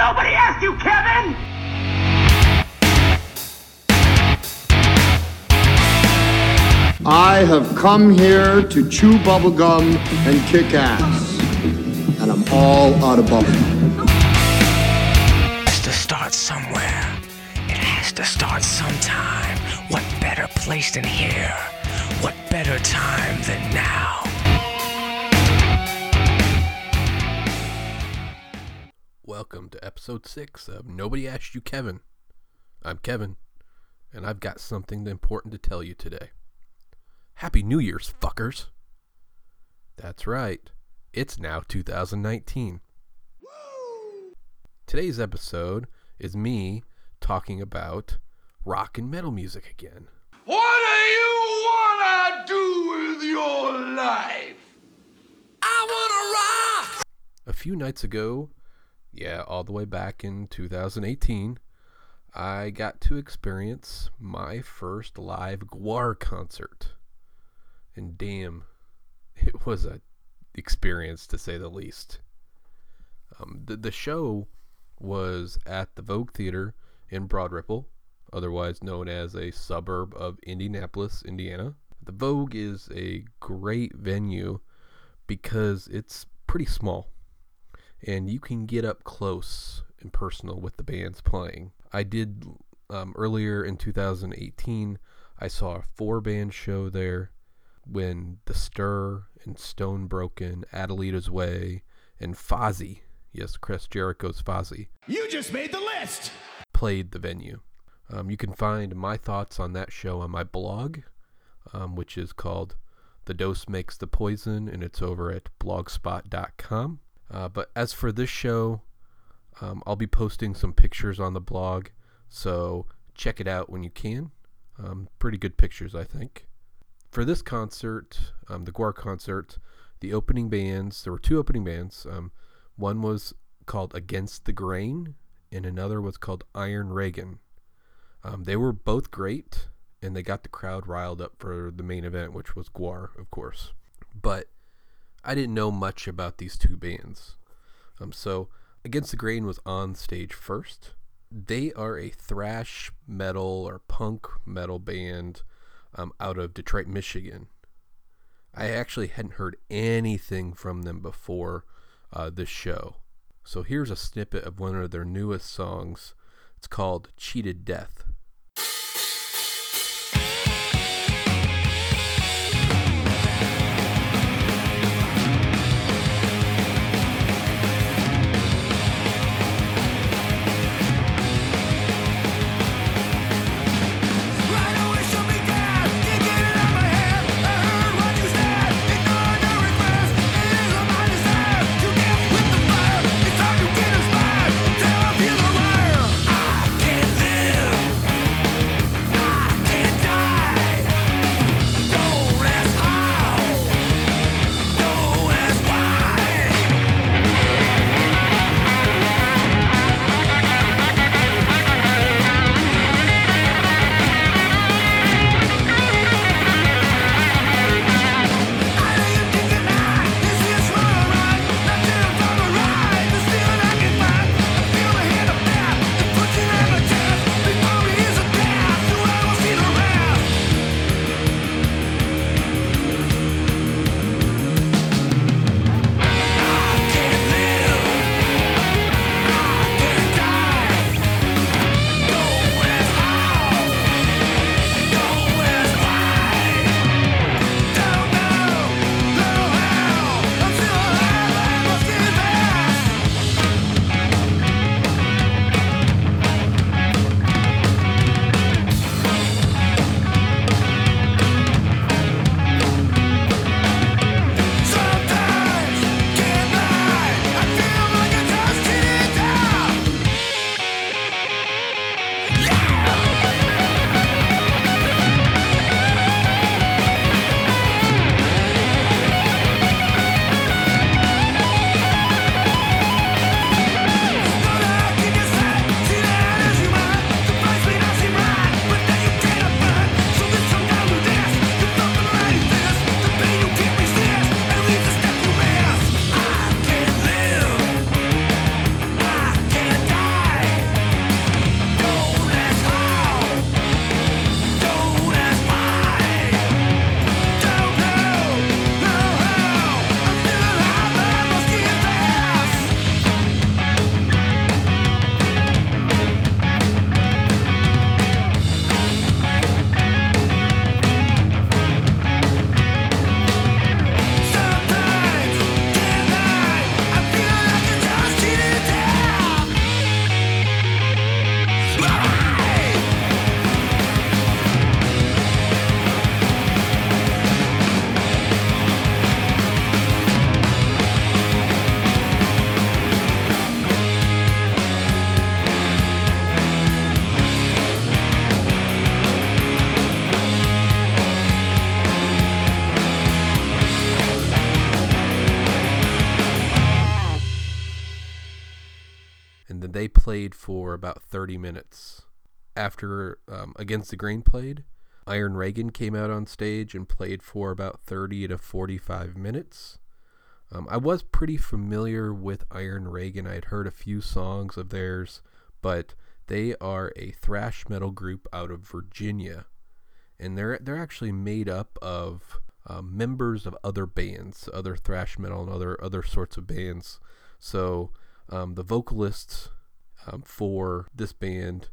Nobody asked you, Kevin! I have come here to chew bubblegum and kick ass. And I'm all out of bubblegum. It has to start somewhere. It has to start sometime. What better place than here? What better time than now? Welcome to episode 6 of Nobody Asked You Kevin. I'm Kevin, and I've got something important to tell you today. Happy New Year's, fuckers! That's right, it's now 2019. Woo! Today's episode is me talking about rock and metal music again. What do you wanna do with your life? I wanna rock! A few nights ago, yeah, all the way back in 2018, I got to experience my first live Gwar concert. And damn, it was a experience to say the least. Um, the, the show was at the Vogue Theater in Broad Ripple, otherwise known as a suburb of Indianapolis, Indiana. The Vogue is a great venue because it's pretty small and you can get up close and personal with the bands playing. I did um, earlier in 2018. I saw a four band show there when The Stir and Stone Broken, Adelita's Way, and Fozzy, yes, Chris Jericho's Fozzy, You just made the list! played the venue. Um, you can find my thoughts on that show on my blog, um, which is called The Dose Makes the Poison, and it's over at blogspot.com. Uh, but as for this show, um, I'll be posting some pictures on the blog, so check it out when you can. Um, pretty good pictures, I think. For this concert, um, the Gwar concert, the opening bands, there were two opening bands. Um, one was called Against the Grain, and another was called Iron Reagan. Um, they were both great, and they got the crowd riled up for the main event, which was Gwar, of course. But I didn't know much about these two bands. Um, so Against the Grain was on stage first. They are a thrash metal or punk metal band um, out of Detroit, Michigan. I actually hadn't heard anything from them before uh, this show. So here's a snippet of one of their newest songs. It's called Cheated Death. Played for about 30 minutes. After um, Against the Grain played, Iron Reagan came out on stage and played for about 30 to 45 minutes. Um, I was pretty familiar with Iron Reagan. I had heard a few songs of theirs, but they are a thrash metal group out of Virginia, and they're they're actually made up of um, members of other bands, other thrash metal and other other sorts of bands. So um, the vocalist um, for this band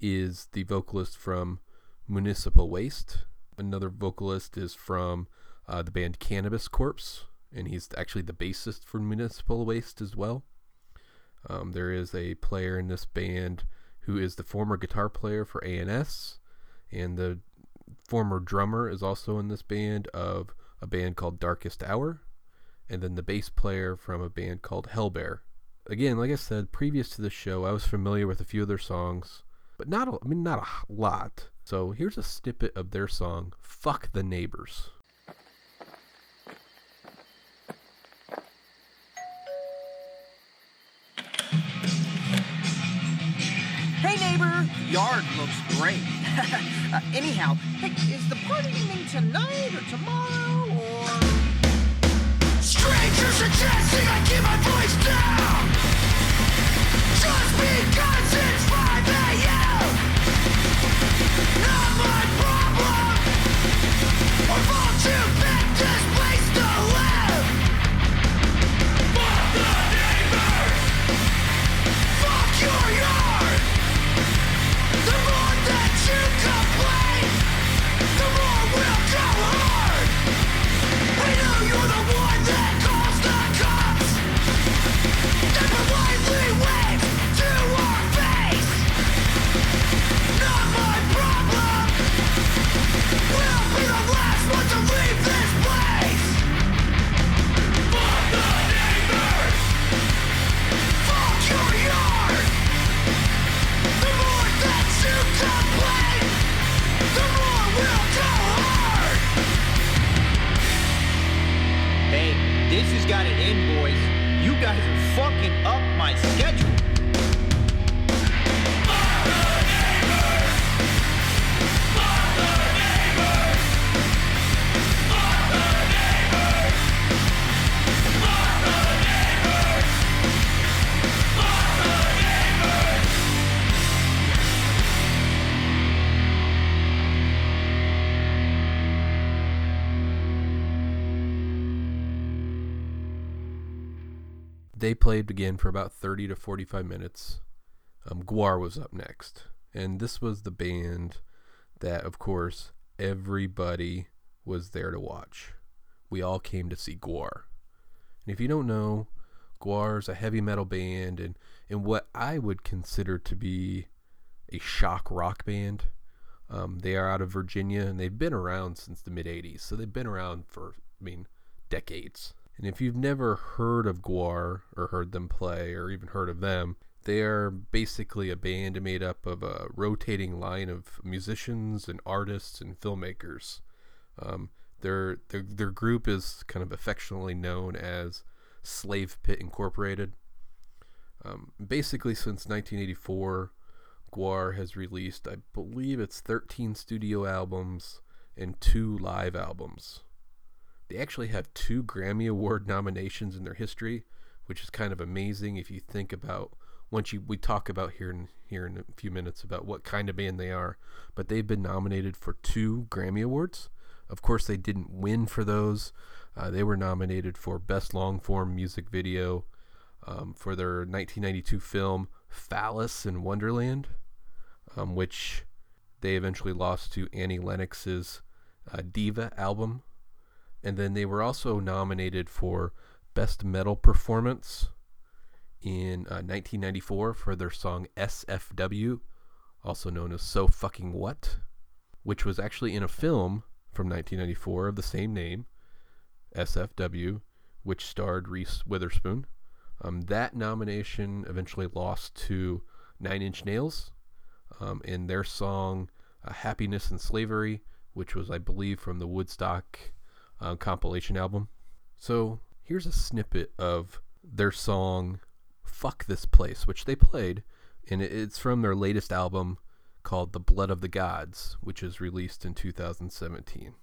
is the vocalist from Municipal Waste. Another vocalist is from uh, the band Cannabis Corpse, and he's actually the bassist for Municipal Waste as well. Um, there is a player in this band who is the former guitar player for ANS, and the former drummer is also in this band of a band called Darkest Hour, and then the bass player from a band called Hellbear. Again, like I said, previous to the show, I was familiar with a few of their songs, but not a, I mean not a lot. So here's a snippet of their song "Fuck the Neighbors." Hey neighbor, yard looks great. uh, anyhow, hey, is the party evening tonight or tomorrow or? Strangers suggesting I keep my voice down. Just because it's played again for about 30 to 45 minutes. Um, Gwar was up next. And this was the band that, of course, everybody was there to watch. We all came to see Gwar. And if you don't know, Gwar is a heavy metal band and, and what I would consider to be a shock rock band. Um, they are out of Virginia and they've been around since the mid 80s. So they've been around for, I mean, decades. And if you've never heard of Gwar or heard them play or even heard of them, they are basically a band made up of a rotating line of musicians and artists and filmmakers. Um, their, their their group is kind of affectionately known as Slave Pit Incorporated. Um, basically, since 1984, Gwar has released, I believe it's 13 studio albums and two live albums. They actually have two Grammy Award nominations in their history, which is kind of amazing if you think about once you we talk about here in here in a few minutes about what kind of band they are. But they've been nominated for two Grammy Awards. Of course, they didn't win for those. Uh, they were nominated for Best Long Form Music Video um, for their 1992 film Phallus in Wonderland, um, which they eventually lost to Annie Lennox's uh, Diva album. And then they were also nominated for Best Metal Performance in uh, 1994 for their song SFW, also known as So Fucking What, which was actually in a film from 1994 of the same name, SFW, which starred Reese Witherspoon. Um, that nomination eventually lost to Nine Inch Nails um, in their song uh, Happiness and Slavery, which was, I believe, from the Woodstock uh, compilation album. So here's a snippet of their song Fuck This Place, which they played, and it's from their latest album called The Blood of the Gods, which is released in 2017.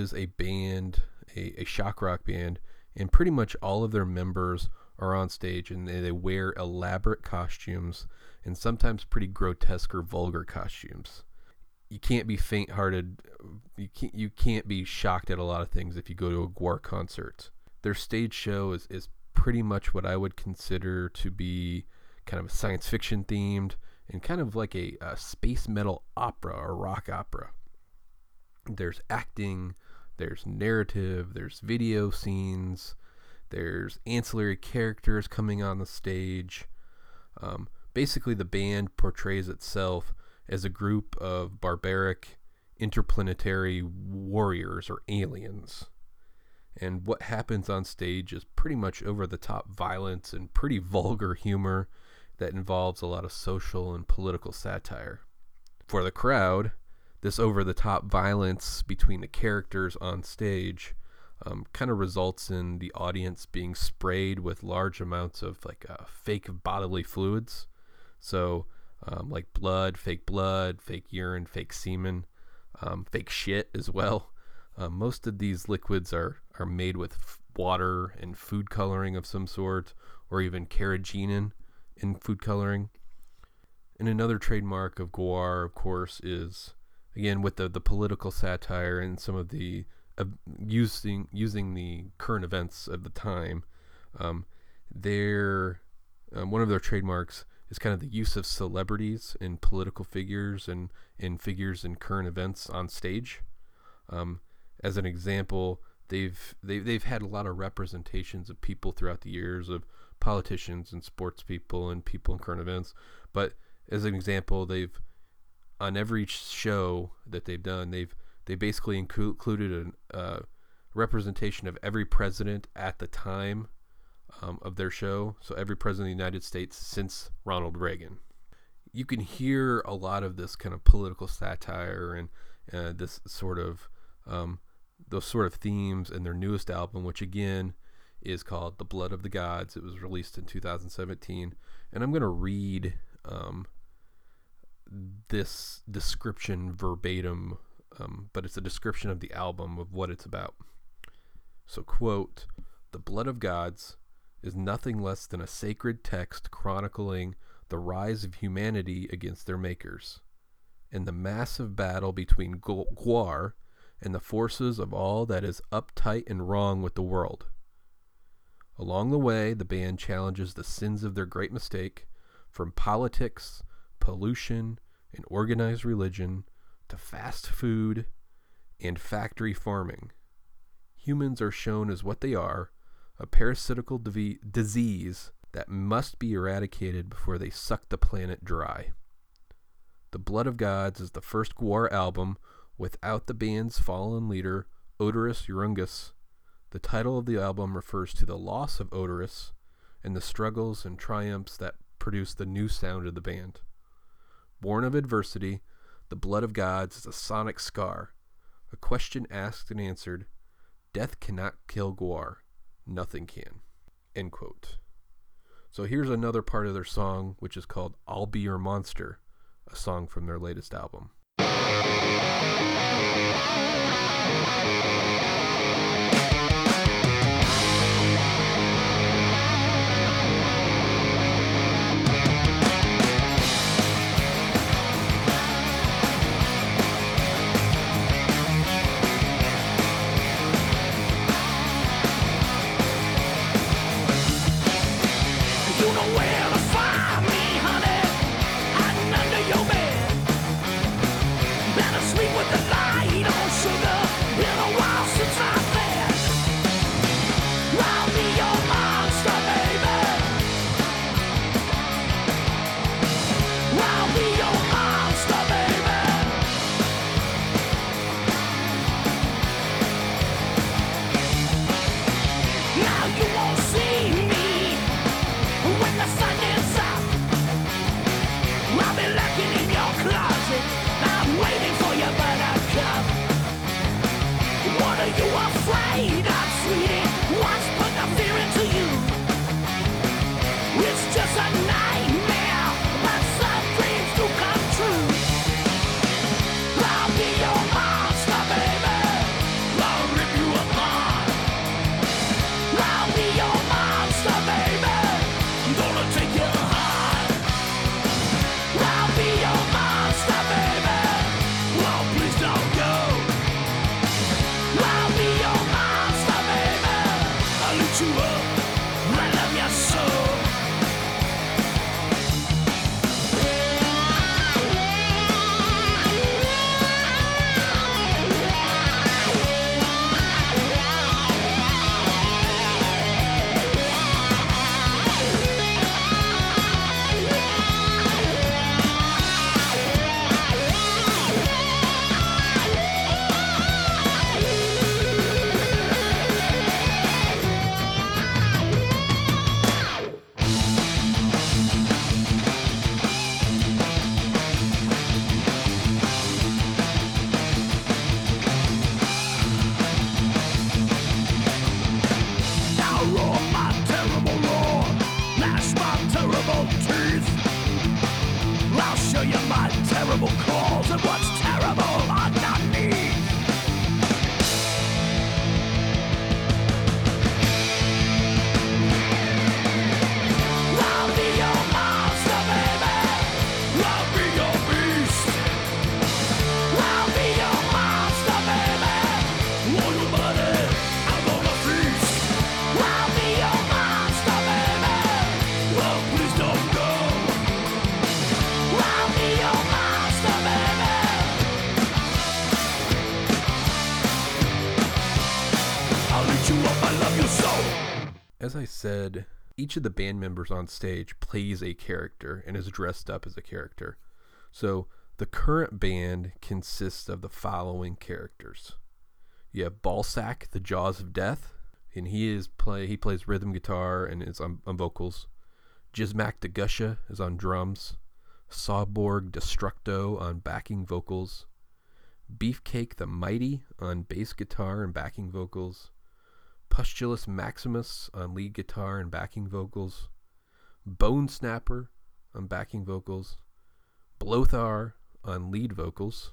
Is a band, a, a shock rock band, and pretty much all of their members are on stage and they, they wear elaborate costumes and sometimes pretty grotesque or vulgar costumes. You can't be faint-hearted. You can't you can't be shocked at a lot of things if you go to a Gwar concert. Their stage show is, is pretty much what I would consider to be kind of a science fiction themed and kind of like a, a space metal opera or rock opera there's acting, there's narrative, there's video scenes, there's ancillary characters coming on the stage. Um, basically, the band portrays itself as a group of barbaric interplanetary warriors or aliens. And what happens on stage is pretty much over the top violence and pretty vulgar humor. that involves a lot of social and political satire. For the crowd, this over the top violence between the characters on stage um, kind of results in the audience being sprayed with large amounts of like uh, fake bodily fluids. So, um, like blood, fake blood, fake urine, fake semen, um, fake shit as well. Uh, most of these liquids are, are made with f- water and food coloring of some sort, or even carrageenan in food coloring. And another trademark of Gwar, of course, is again with the, the political satire and some of the uh, using using the current events of the time. Um, their um, one of their trademarks is kind of the use of celebrities and political figures and, and figures in current events on stage. Um, as an example, they've they've they've had a lot of representations of people throughout the years of politicians and sports people and people in current events. But as an example, they've on every show that they've done, they've they basically inclu- included a uh, representation of every president at the time um, of their show. So every president of the United States since Ronald Reagan. You can hear a lot of this kind of political satire and uh, this sort of um, those sort of themes in their newest album, which again is called "The Blood of the Gods." It was released in 2017, and I'm going to read um, this description verbatim, um, but it's a description of the album of what it's about. So, quote, "The blood of gods is nothing less than a sacred text chronicling the rise of humanity against their makers, and the massive battle between Gwar and the forces of all that is uptight and wrong with the world." Along the way, the band challenges the sins of their great mistake, from politics, pollution, and organized religion to fast food and factory farming. Humans are shown as what they are a parasitical divi- disease that must be eradicated before they suck the planet dry. The Blood of Gods is the first Gwar album without the band's fallen leader, Oderus Urungus. The title of the album refers to the loss of Oderus and the struggles and triumphs that produced the new sound of the band. Born of adversity, the blood of gods is a sonic scar, a question asked and answered. Death cannot kill Gwar, nothing can. End quote. So here's another part of their song, which is called I'll Be Your Monster, a song from their latest album. Each of the band members on stage plays a character and is dressed up as a character. So the current band consists of the following characters. You have Balsac, the Jaws of Death, and he is play he plays rhythm guitar and is on, on vocals. Jizmak Da Gusha is on drums. Sawborg Destructo on backing vocals. Beefcake the Mighty on bass guitar and backing vocals. Pustulus Maximus on lead guitar and backing vocals, Bone Snapper on backing vocals, Blothar on lead vocals,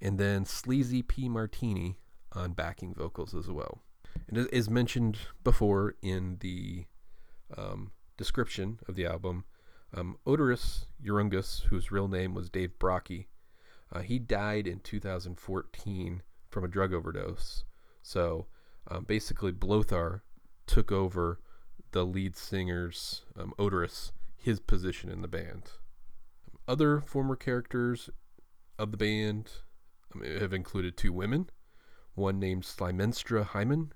and then Sleazy P. Martini on backing vocals as well. And as- mentioned before in the um, description of the album, um, Oderus Urungus, whose real name was Dave Brockie, uh, he died in 2014 from a drug overdose. So um, basically, Blothar took over the lead singer's um, Oderus, his position in the band. Other former characters of the band um, have included two women, one named Slymenstra Hymen,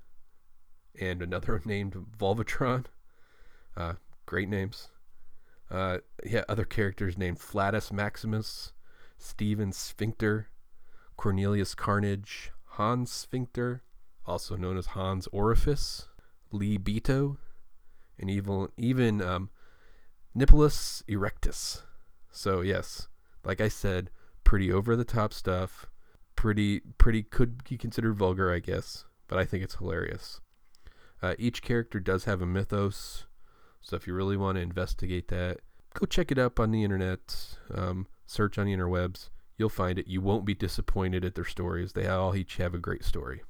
and another named Vulvatron. Uh, great names. Uh, yeah, other characters named Flattus Maximus, Stephen Sphincter, Cornelius Carnage, Hans Sphincter, also known as Hans Orifice, Lee Beto, and even even um, Nippleus Erectus. So yes, like I said, pretty over the top stuff. Pretty pretty could be considered vulgar, I guess, but I think it's hilarious. Uh, each character does have a mythos, so if you really want to investigate that, go check it up on the internet. Um, search on the interwebs, you'll find it. You won't be disappointed at their stories. They all each have a great story.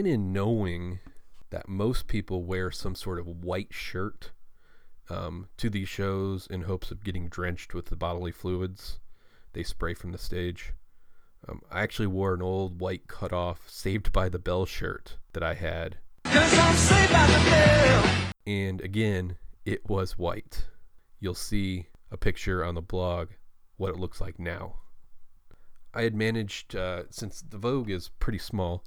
Went in knowing that most people wear some sort of white shirt um, to these shows in hopes of getting drenched with the bodily fluids they spray from the stage. Um, I actually wore an old white cutoff Saved by the Bell shirt that I had. And again, it was white. You'll see a picture on the blog what it looks like now. I had managed, uh, since the Vogue is pretty small,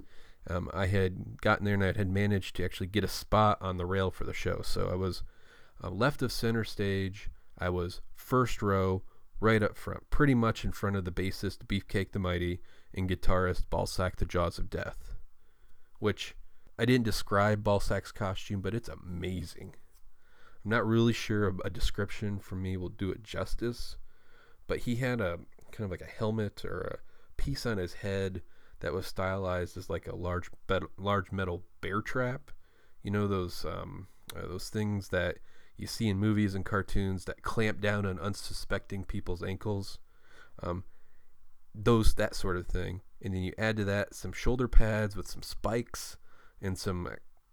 um, I had gotten there and I had managed to actually get a spot on the rail for the show. So I was uh, left of center stage. I was first row, right up front, pretty much in front of the bassist Beefcake the Mighty and guitarist Balsac the Jaws of Death, which I didn't describe Balsac's costume, but it's amazing. I'm not really sure a, a description from me will do it justice, but he had a kind of like a helmet or a piece on his head that was stylized as like a large large metal bear trap. You know those um, uh, those things that you see in movies and cartoons that clamp down on unsuspecting people's ankles. Um, those that sort of thing, and then you add to that some shoulder pads with some spikes and some uh,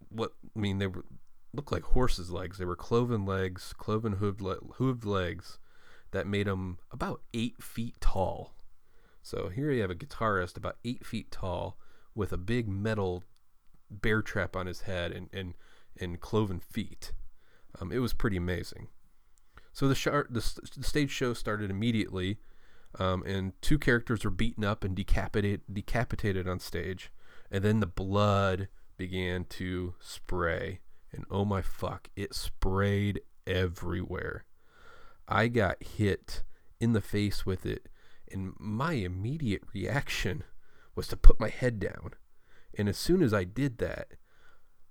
what I mean they were looked like horses' legs. They were cloven legs, cloven hooved, le- hooved legs that made them about eight feet tall. So here you have a guitarist about eight feet tall with a big metal bear trap on his head and and, and cloven feet. Um, it was pretty amazing. So the, shar the, s- the stage show started immediately, um, and two characters were beaten up and decapitated decapitated on stage, and then the blood began to spray, and oh my fuck, it sprayed everywhere. I got hit in the face with it, and my immediate reaction was to put my head down. And as soon as I did that,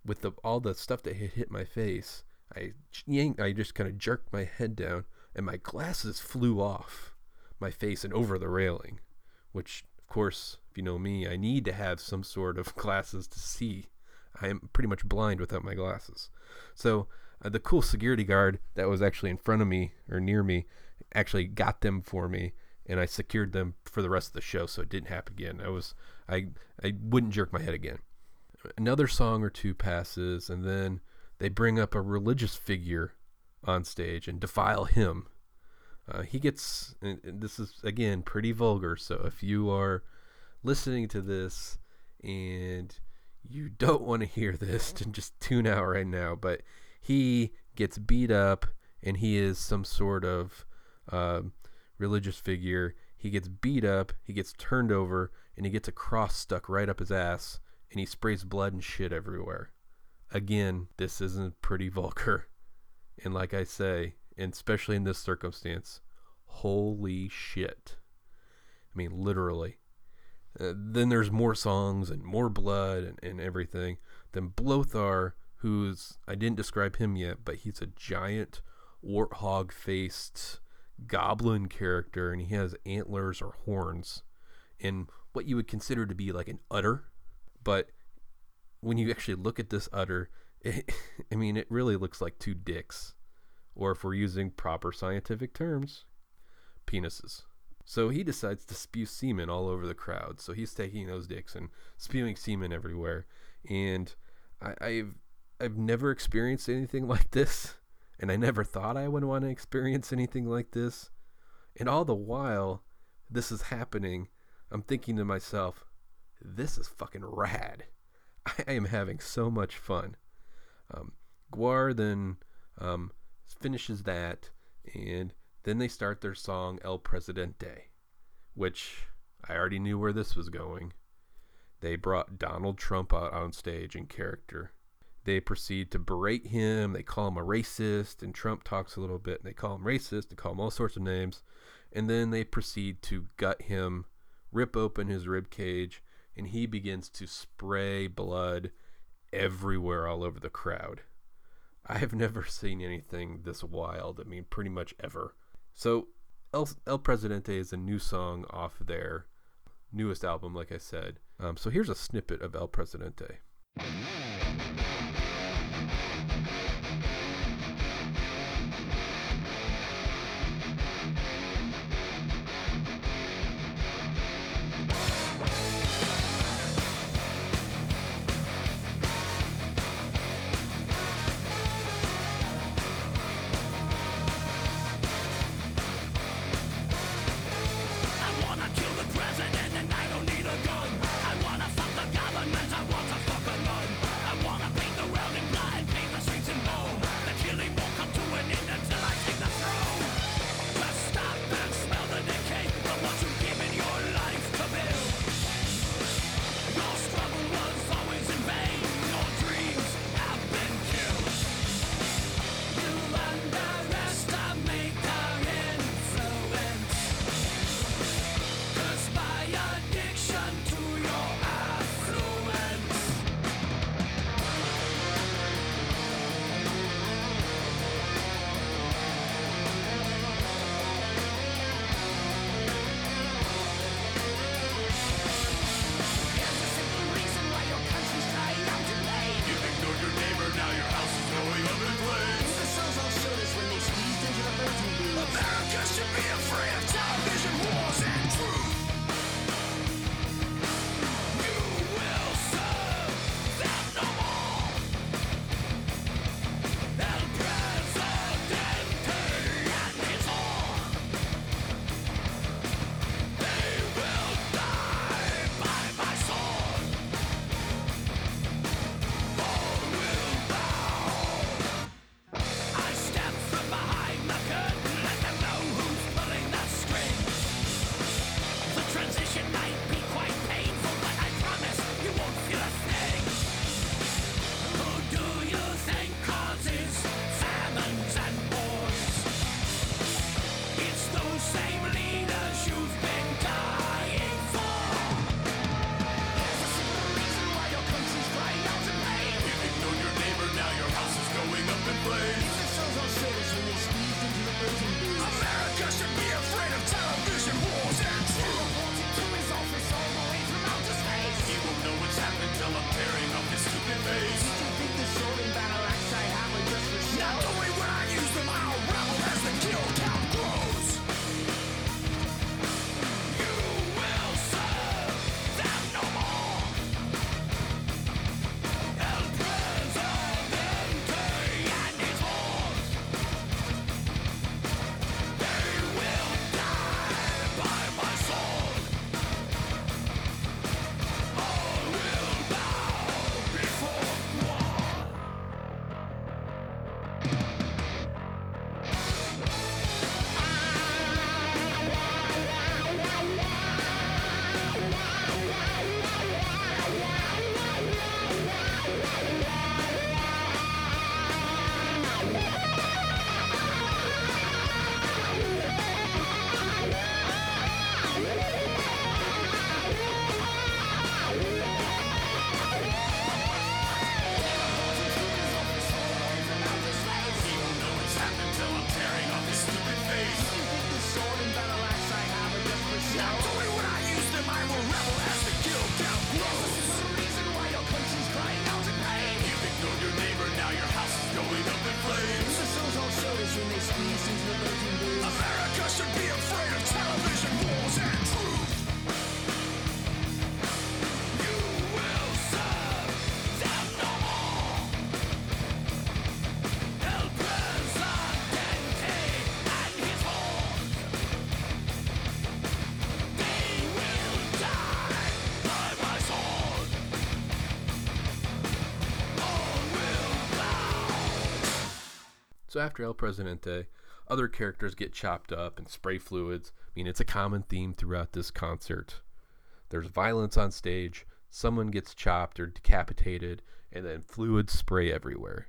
with the, all the stuff that had hit my face, I yanked, I just kind of jerked my head down, and my glasses flew off my face and over the railing. Which, of course, if you know me, I need to have some sort of glasses to see. I am pretty much blind without my glasses. So uh, the cool security guard that was actually in front of me or near me actually got them for me and I secured them for the rest of the show so it didn't happen again. I was I I wouldn't jerk my head again. Another song or two passes and then they bring up a religious figure on stage and defile him. Uh, he gets and, and this is again pretty vulgar so if you are listening to this and you don't want to hear this, then just tune out right now. But he gets beat up, and he is some sort of uh, religious figure. He gets beat up, he gets turned over, and he gets a cross stuck right up his ass, and he sprays blood and shit everywhere. Again, this isn't pretty vulgar. And like I say, and especially in this circumstance, holy shit. I mean, literally. Uh, then there's more songs and more blood and, and everything. Then Blothar, who's I didn't describe him yet, but he's a giant warthog faced goblin character, and he has antlers or horns, and what you would consider to be like an udder, but when you actually look at this udder, it, I mean, it really looks like two dicks, or if we're using proper scientific terms, penises. So he decides to spew semen all over the crowd. So he's taking those dicks and spewing semen everywhere. And I, I've I've never experienced anything like this, and I never thought I would want to experience anything like this. And all the while this is happening, I'm thinking to myself, this is fucking rad. I am having so much fun. Um, Gwar then um, finishes that, and then they start their song El Presidente, which I already knew where this was going. They brought Donald Trump out on stage in character. They proceed to berate him. They call him a racist, and Trump talks a little bit, and they call him racist, they call him all sorts of names. And then they proceed to gut him, rip open his rib cage, and he begins to spray blood everywhere all over the crowd. I have never seen anything this wild. I mean, pretty much ever. So, El, El Presidente is a new song off their newest album, like I said. Um, so here's a snippet of El Presidente. After El Presidente, other characters get chopped up and spray fluids. I mean, it's a common theme throughout this concert. There's violence on stage, someone gets chopped or decapitated, and then fluids spray everywhere.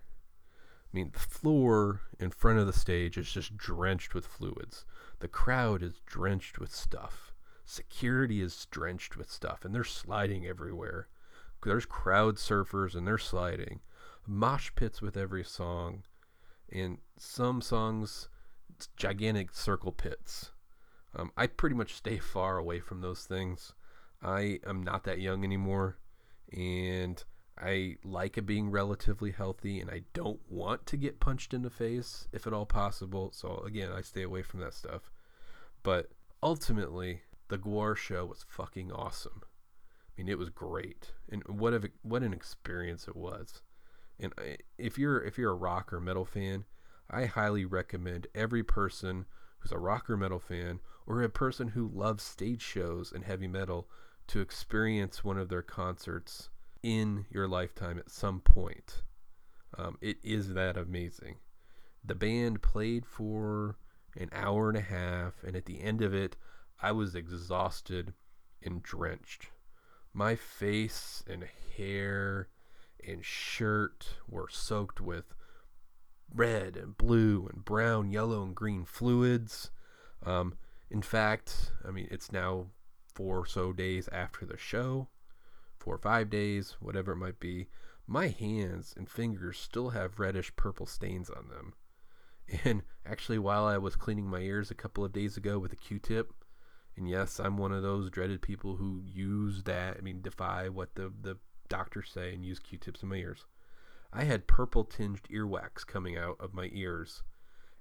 I mean, the floor in front of the stage is just drenched with fluids. The crowd is drenched with stuff. Security is drenched with stuff, and they're sliding everywhere. There's crowd surfers, and they're sliding. Mosh pits with every song. And some songs, gigantic circle pits. Um, I pretty much stay far away from those things. I am not that young anymore, and I like it being relatively healthy, and I don't want to get punched in the face if at all possible. So again, I stay away from that stuff. But ultimately, the GWAR show was fucking awesome. I mean, it was great, and what a, what an experience it was. And if you're if you're a rock or metal fan, I highly recommend every person who's a rock or metal fan or a person who loves stage shows and heavy metal to experience one of their concerts in your lifetime at some point. Um, it is that amazing. The band played for an hour and a half, and at the end of it, I was exhausted and drenched. My face and hair and shirt were soaked with red and blue and brown, yellow and green fluids. Um, in fact, I mean, it's now four or so days after the show, four or five days, whatever it might be. My hands and fingers still have reddish purple stains on them. And actually, while I was cleaning my ears a couple of days ago with a Q tip, and yes, I'm one of those dreaded people who use that, I mean, defy what the, the doctors say and use Q tips in my ears. I had purple tinged earwax coming out of my ears,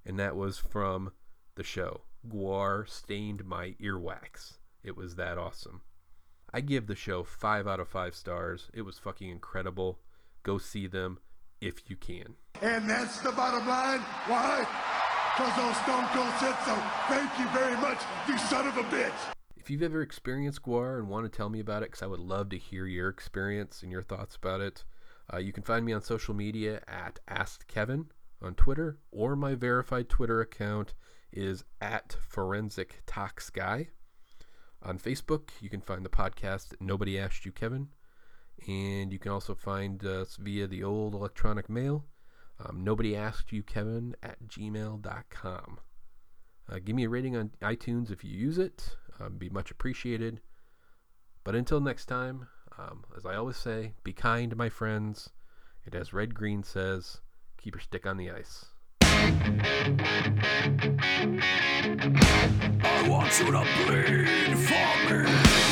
and that was from the show. GWAR stained my earwax. It was that awesome. I give the show 5 out of 5 stars. It was fucking incredible. Go see them if you can. And that's the bottom line. Why? Because old Stone Cold said so. Thank you very much, you son of a bitch. If you've ever experienced GWAR and want to tell me about it, because I would love to hear your experience and your thoughts about it, uh, you can find me on social media at AskKevin on Twitter, or my verified Twitter account is at Forensic Guy. On Facebook, you can find the podcast Nobody Asked You Kevin, and you can also find us via the old electronic mail, um, Nobody Asked You Kevin at gmail.com. Uh, give me a rating on iTunes if you use it, um, be much appreciated. But until next time, um, as I always say, be kind, my friends. And as Red Green says, keep your stick on the ice. I want you to bleed.